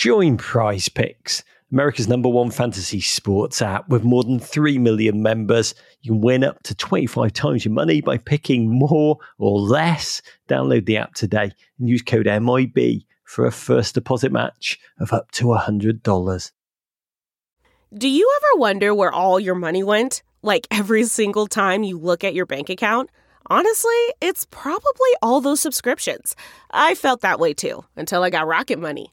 Join Prize Picks, America's number one fantasy sports app with more than 3 million members. You can win up to 25 times your money by picking more or less. Download the app today and use code MIB for a first deposit match of up to $100. Do you ever wonder where all your money went? Like every single time you look at your bank account? Honestly, it's probably all those subscriptions. I felt that way too until I got Rocket Money.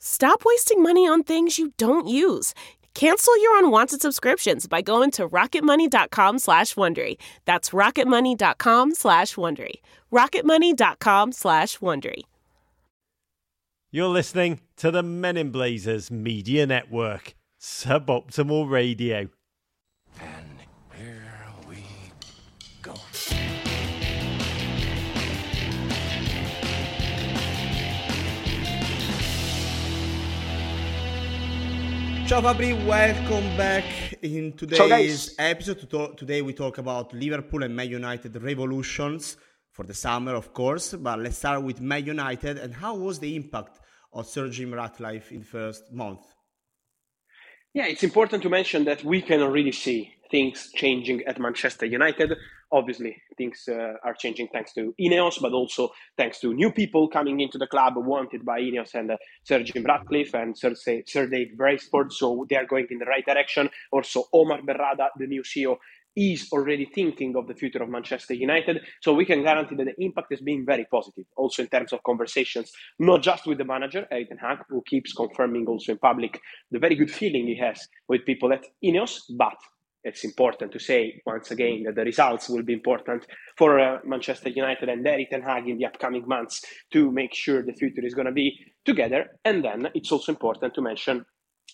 Stop wasting money on things you don't use. Cancel your unwanted subscriptions by going to rocketmoney.com slash Wondery. That's rocketmoney.com slash Wondery. rocketmoney.com slash Wondery. You're listening to the Men in Blazers Media Network, Suboptimal Radio. And here we go. Ciao Fabri, welcome back in today's episode. To talk, today we talk about Liverpool and Man United revolutions for the summer, of course. But let's start with Man United and how was the impact of Sir Jim Ratcliffe in the first month? Yeah, it's important to mention that we can already see things changing at Manchester United. Obviously, things uh, are changing thanks to Ineos, but also thanks to new people coming into the club wanted by Ineos and uh, Sir Jim Ratcliffe and Sir, Sir Dave Brailsford. So they are going in the right direction. Also, Omar Berrada, the new CEO, is already thinking of the future of Manchester United. So we can guarantee that the impact has been very positive, also in terms of conversations, not just with the manager, ten Hag, who keeps confirming also in public the very good feeling he has with people at Ineos, but it's important to say once again that the results will be important for uh, Manchester United and Erik ten Hag in the upcoming months to make sure the future is going to be together. And then it's also important to mention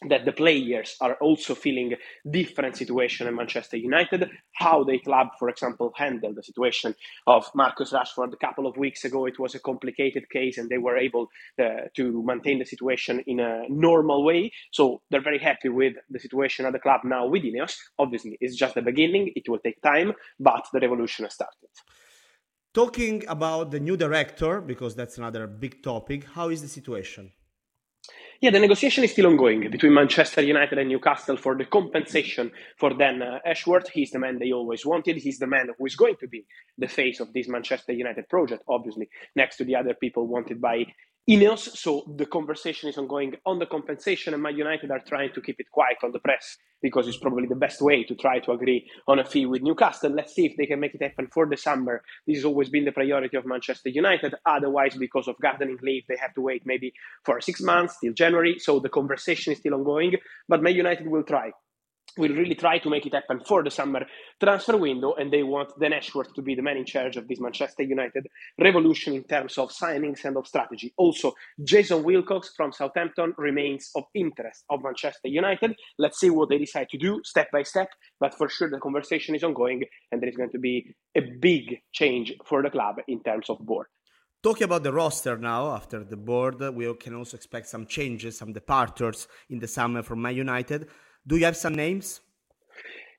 that the players are also feeling different situation in Manchester United. How the club, for example, handled the situation of Marcus Rashford a couple of weeks ago. It was a complicated case, and they were able uh, to maintain the situation in a normal way. So they're very happy with the situation at the club now with Ineos. Obviously, it's just the beginning. It will take time, but the revolution has started. Talking about the new director, because that's another big topic, how is the situation? Yeah, the negotiation is still ongoing between Manchester United and Newcastle for the compensation for Dan uh, Ashworth. He's the man they always wanted. He's the man who is going to be the face of this Manchester United project, obviously, next to the other people wanted by Ineos. So the conversation is ongoing on the compensation, and Man United are trying to keep it quiet on the press because it's probably the best way to try to agree on a fee with Newcastle. Let's see if they can make it happen for the summer. This has always been the priority of Manchester United. Otherwise, because of gardening leave, they have to wait maybe for six months till January. So the conversation is still ongoing, but Man United will try will really try to make it happen for the summer transfer window, and they want Dan Ashworth to be the man in charge of this Manchester United revolution in terms of signings and of strategy. Also, Jason Wilcox from Southampton remains of interest of Manchester United. Let's see what they decide to do step by step, but for sure the conversation is ongoing, and there is going to be a big change for the club in terms of board. Talking about the roster now, after the board, we can also expect some changes, some departures in the summer from Man United. Do you have some names?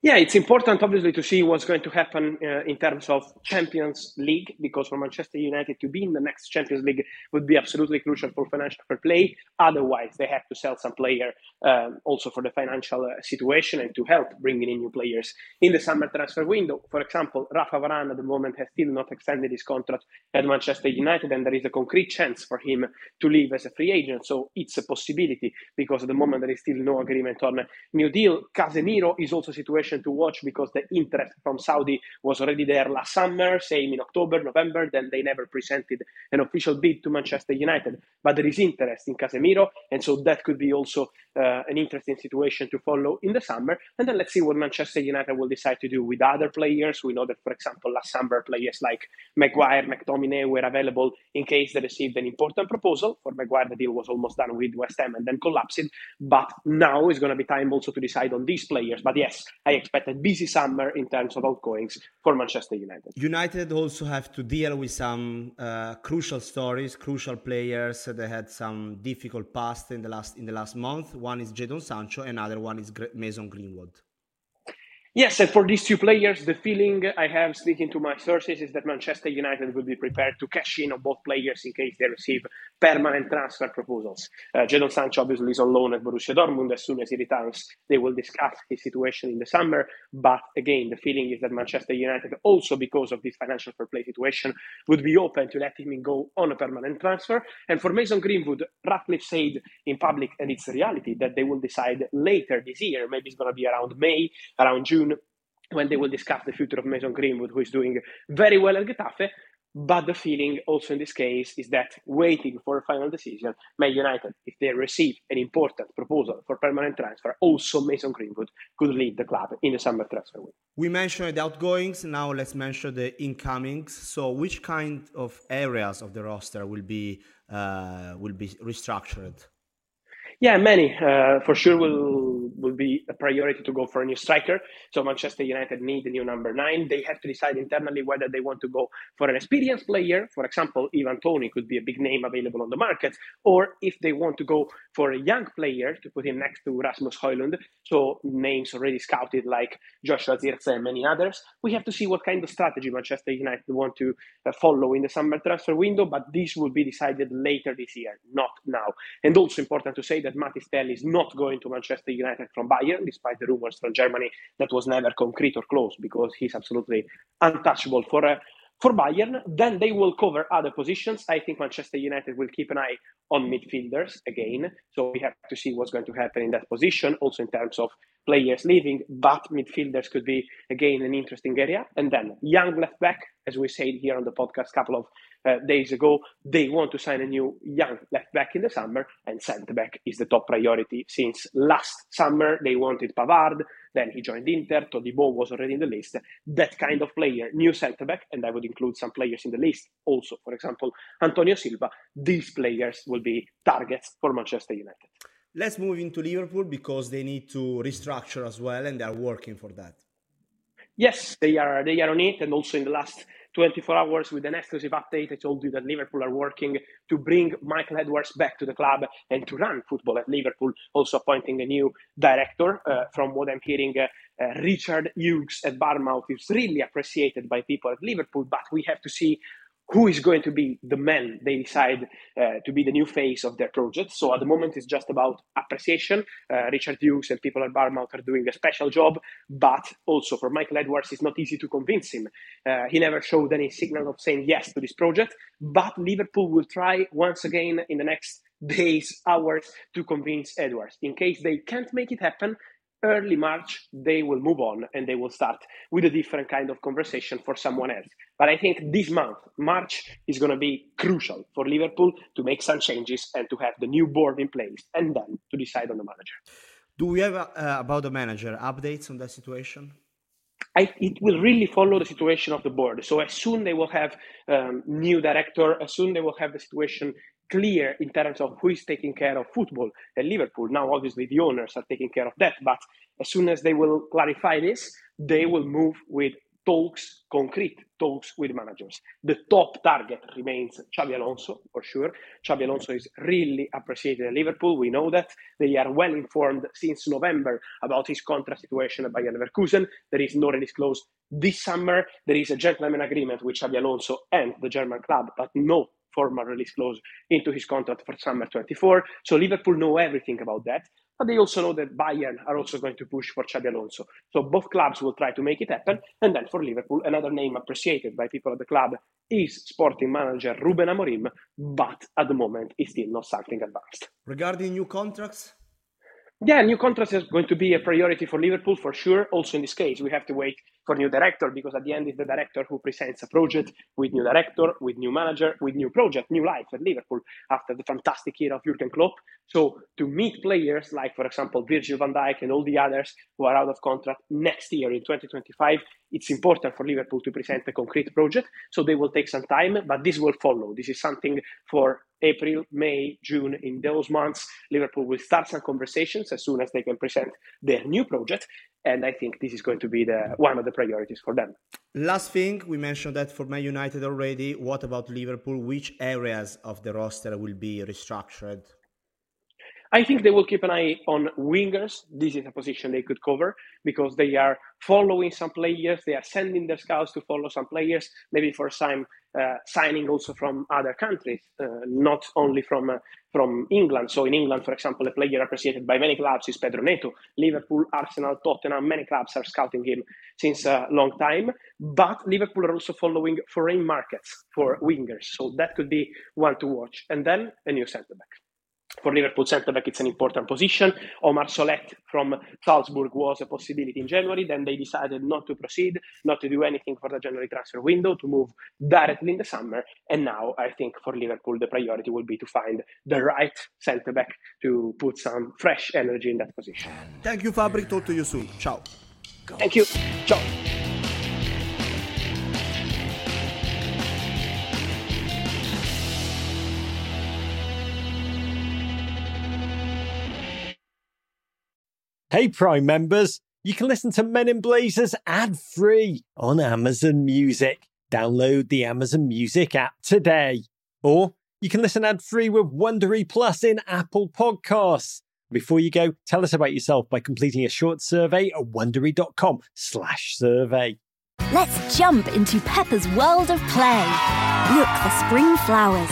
Yeah, it's important, obviously, to see what's going to happen uh, in terms of Champions League, because for Manchester United to be in the next Champions League would be absolutely crucial for financial fair play. Otherwise, they have to sell some player um, also for the financial uh, situation and to help bringing in new players in the summer transfer window. For example, Rafa Varane at the moment has still not extended his contract at Manchester United, and there is a concrete chance for him to leave as a free agent. So it's a possibility because at the moment there is still no agreement on a new deal. Casemiro is also situation to watch because the interest from Saudi was already there last summer, same in October, November. Then they never presented an official bid to Manchester United, but there is interest in Casemiro, and so that could be also uh, an interesting situation to follow in the summer. And then let's see what Manchester United will decide to do with other players. We know that, for example, last summer players like Maguire, McTominay were available in case they received an important proposal. For Maguire, the deal was almost done with West Ham and then collapsed. But now is going to be time also to decide on these players. But yes, I expect a busy summer in terms of outgoings for Manchester United. United also have to deal with some uh, crucial stories, crucial players. They had some difficult past in the last in the last month. One is Jadon Sancho, another one is Mason Greenwood. Yes, and for these two players, the feeling I have speaking to my sources is that Manchester United will be prepared to cash in on both players in case they receive permanent transfer proposals. Uh, Jadon Sancho obviously is on loan at Borussia Dortmund. As soon as he returns, they will discuss his situation in the summer. But again, the feeling is that Manchester United, also because of this financial fair play situation, would be open to letting him go on a permanent transfer. And for Mason Greenwood, Ratcliffe said in public, and it's a reality, that they will decide later this year. Maybe it's going to be around May, around June when they will discuss the future of Mason Greenwood, who is doing very well at Getafe. But the feeling also in this case is that waiting for a final decision, Man United, if they receive an important proposal for permanent transfer, also Mason Greenwood could lead the club in the summer transfer window. We mentioned the outgoings, now let's mention the incomings. So which kind of areas of the roster will be uh, will be restructured? Yeah, many. Uh, for sure will will be a priority to go for a new striker. So Manchester United need a new number nine. They have to decide internally whether they want to go for an experienced player. For example, Ivan Toney could be a big name available on the market, or if they want to go for a young player to put him next to Rasmus Højlund. So names already scouted like Joshua Zirkzee and many others. We have to see what kind of strategy Manchester United want to uh, follow in the summer transfer window, but this will be decided later this year, not now. And also important to say that Mathys Tel is not going to Manchester United from Bayern, despite the rumors from Germany that was never concrete or close, because he's absolutely untouchable for a for Bayern. Then they will cover other positions. I think Manchester United will keep an eye on midfielders again. So we have to see what's going to happen in that position, also in terms of players leaving. But midfielders could be again an interesting area. And then young left back, as we said here on the podcast a couple of uh, days ago, they want to sign a new young left back in the summer, and centre back is the top priority since last summer they wanted Pavard. Then he joined Inter. Todibo was already in the list. That kind of player, new centre back, and I would include some players in the list also. For example, Antonio Silva. These players will be targets for Manchester United. Let's move into Liverpool because they need to restructure as well, and they are working for that. Yes, they are. They are on it, and also in the last 24 hours with an exclusive update. I told you that Liverpool are working to bring Michael Edwards back to the club and to run football at Liverpool, also appointing a new director. Uh, from what I'm hearing, uh, uh, Richard Hughes at Bournemouth is really appreciated by people at Liverpool, but we have to see who is going to be the man they decide uh, to be the new face of their project. So at the moment, it's just about appreciation. Uh, Richard Hughes and people at Bournemouth are doing a special job, but also for Michael Edwards, it's not easy to convince him. Uh, he never showed any signal of saying yes to this project, but Liverpool will try once again in the next days, hours to convince Edwards. In case they can't make it happen, early March, they will move on and they will start with a different kind of conversation for someone else. But I think this month, March, is going to be crucial for Liverpool to make some changes and to have the new board in place and then to decide on the manager. Do we have uh, about the manager updates on that situation? I, it will really follow the situation of the board. So as soon they will have um, new director, as soon they will have the situation clear in terms of who is taking care of football at Liverpool. Now, obviously, the owners are taking care of that, but as soon as they will clarify this, they will move with talks, concrete talks with managers. The top target remains Xabi Alonso, for sure. Xabi Alonso is really appreciated at Liverpool. We know that. They are well informed since November about his contract situation at Bayer Leverkusen. There is no release clause this summer. There is a gentleman agreement with Xabi Alonso and the German club, but no formal release clause into his contract for summer 24. So Liverpool know everything about that. But they also know that Bayern are also going to push for Xabi Alonso. So both clubs will try to make it happen. And then for Liverpool, another name appreciated by people at the club is sporting manager Ruben Amorim, but at the moment it's still not something advanced. Regarding new contracts? yeah, new contracts is going to be a priority for Liverpool for sure. Also, in this case, we have to wait for new director because at the end, it's the director who presents a project with new director, with new manager, with new project, new life at Liverpool after the fantastic year of Jurgen Klopp. So, to meet players like, for example, Virgil van Dijk and all the others who are out of contract next year in 2025, it's important for Liverpool to present a concrete project. So, they will take some time, but this will follow. This is something for April, May, June, in those months, Liverpool will start some conversations as soon as they can present their new project. And I think this is going to be the one of the priorities for them. Last thing, we mentioned that for Man United already. What about Liverpool? Which areas of the roster will be restructured? I think they will keep an eye on wingers. This is a position they could cover because they are following some players. They are sending their scouts to follow some players, maybe for some uh, signing also from other countries, uh, not only from uh, from England. So in England, for example, a player appreciated by many clubs is Pedro Neto. Liverpool, Arsenal, Tottenham, many clubs are scouting him since a long time. But Liverpool are also following foreign markets for wingers. So that could be one to watch. And then a new centre back for Liverpool centre back, it's an important position. Oumar Solet from Salzburg was a possibility in January. Then they decided not to proceed, not to do anything for the January transfer window, to move directly in the summer. And now I think for Liverpool, the priority will be to find the right centre back to put some fresh energy in that position. Thank you, Fabri. Talk to you soon. Ciao. Thank you. Ciao. Hey, Prime members, you can listen to Men in Blazers ad free on Amazon Music. Download the Amazon Music app today. Or you can listen ad free with Wondery Plus in Apple Podcasts. Before you go, tell us about yourself by completing a short survey at wondery.com slash survey. Let's jump into Peppa's world of play. Look for spring flowers,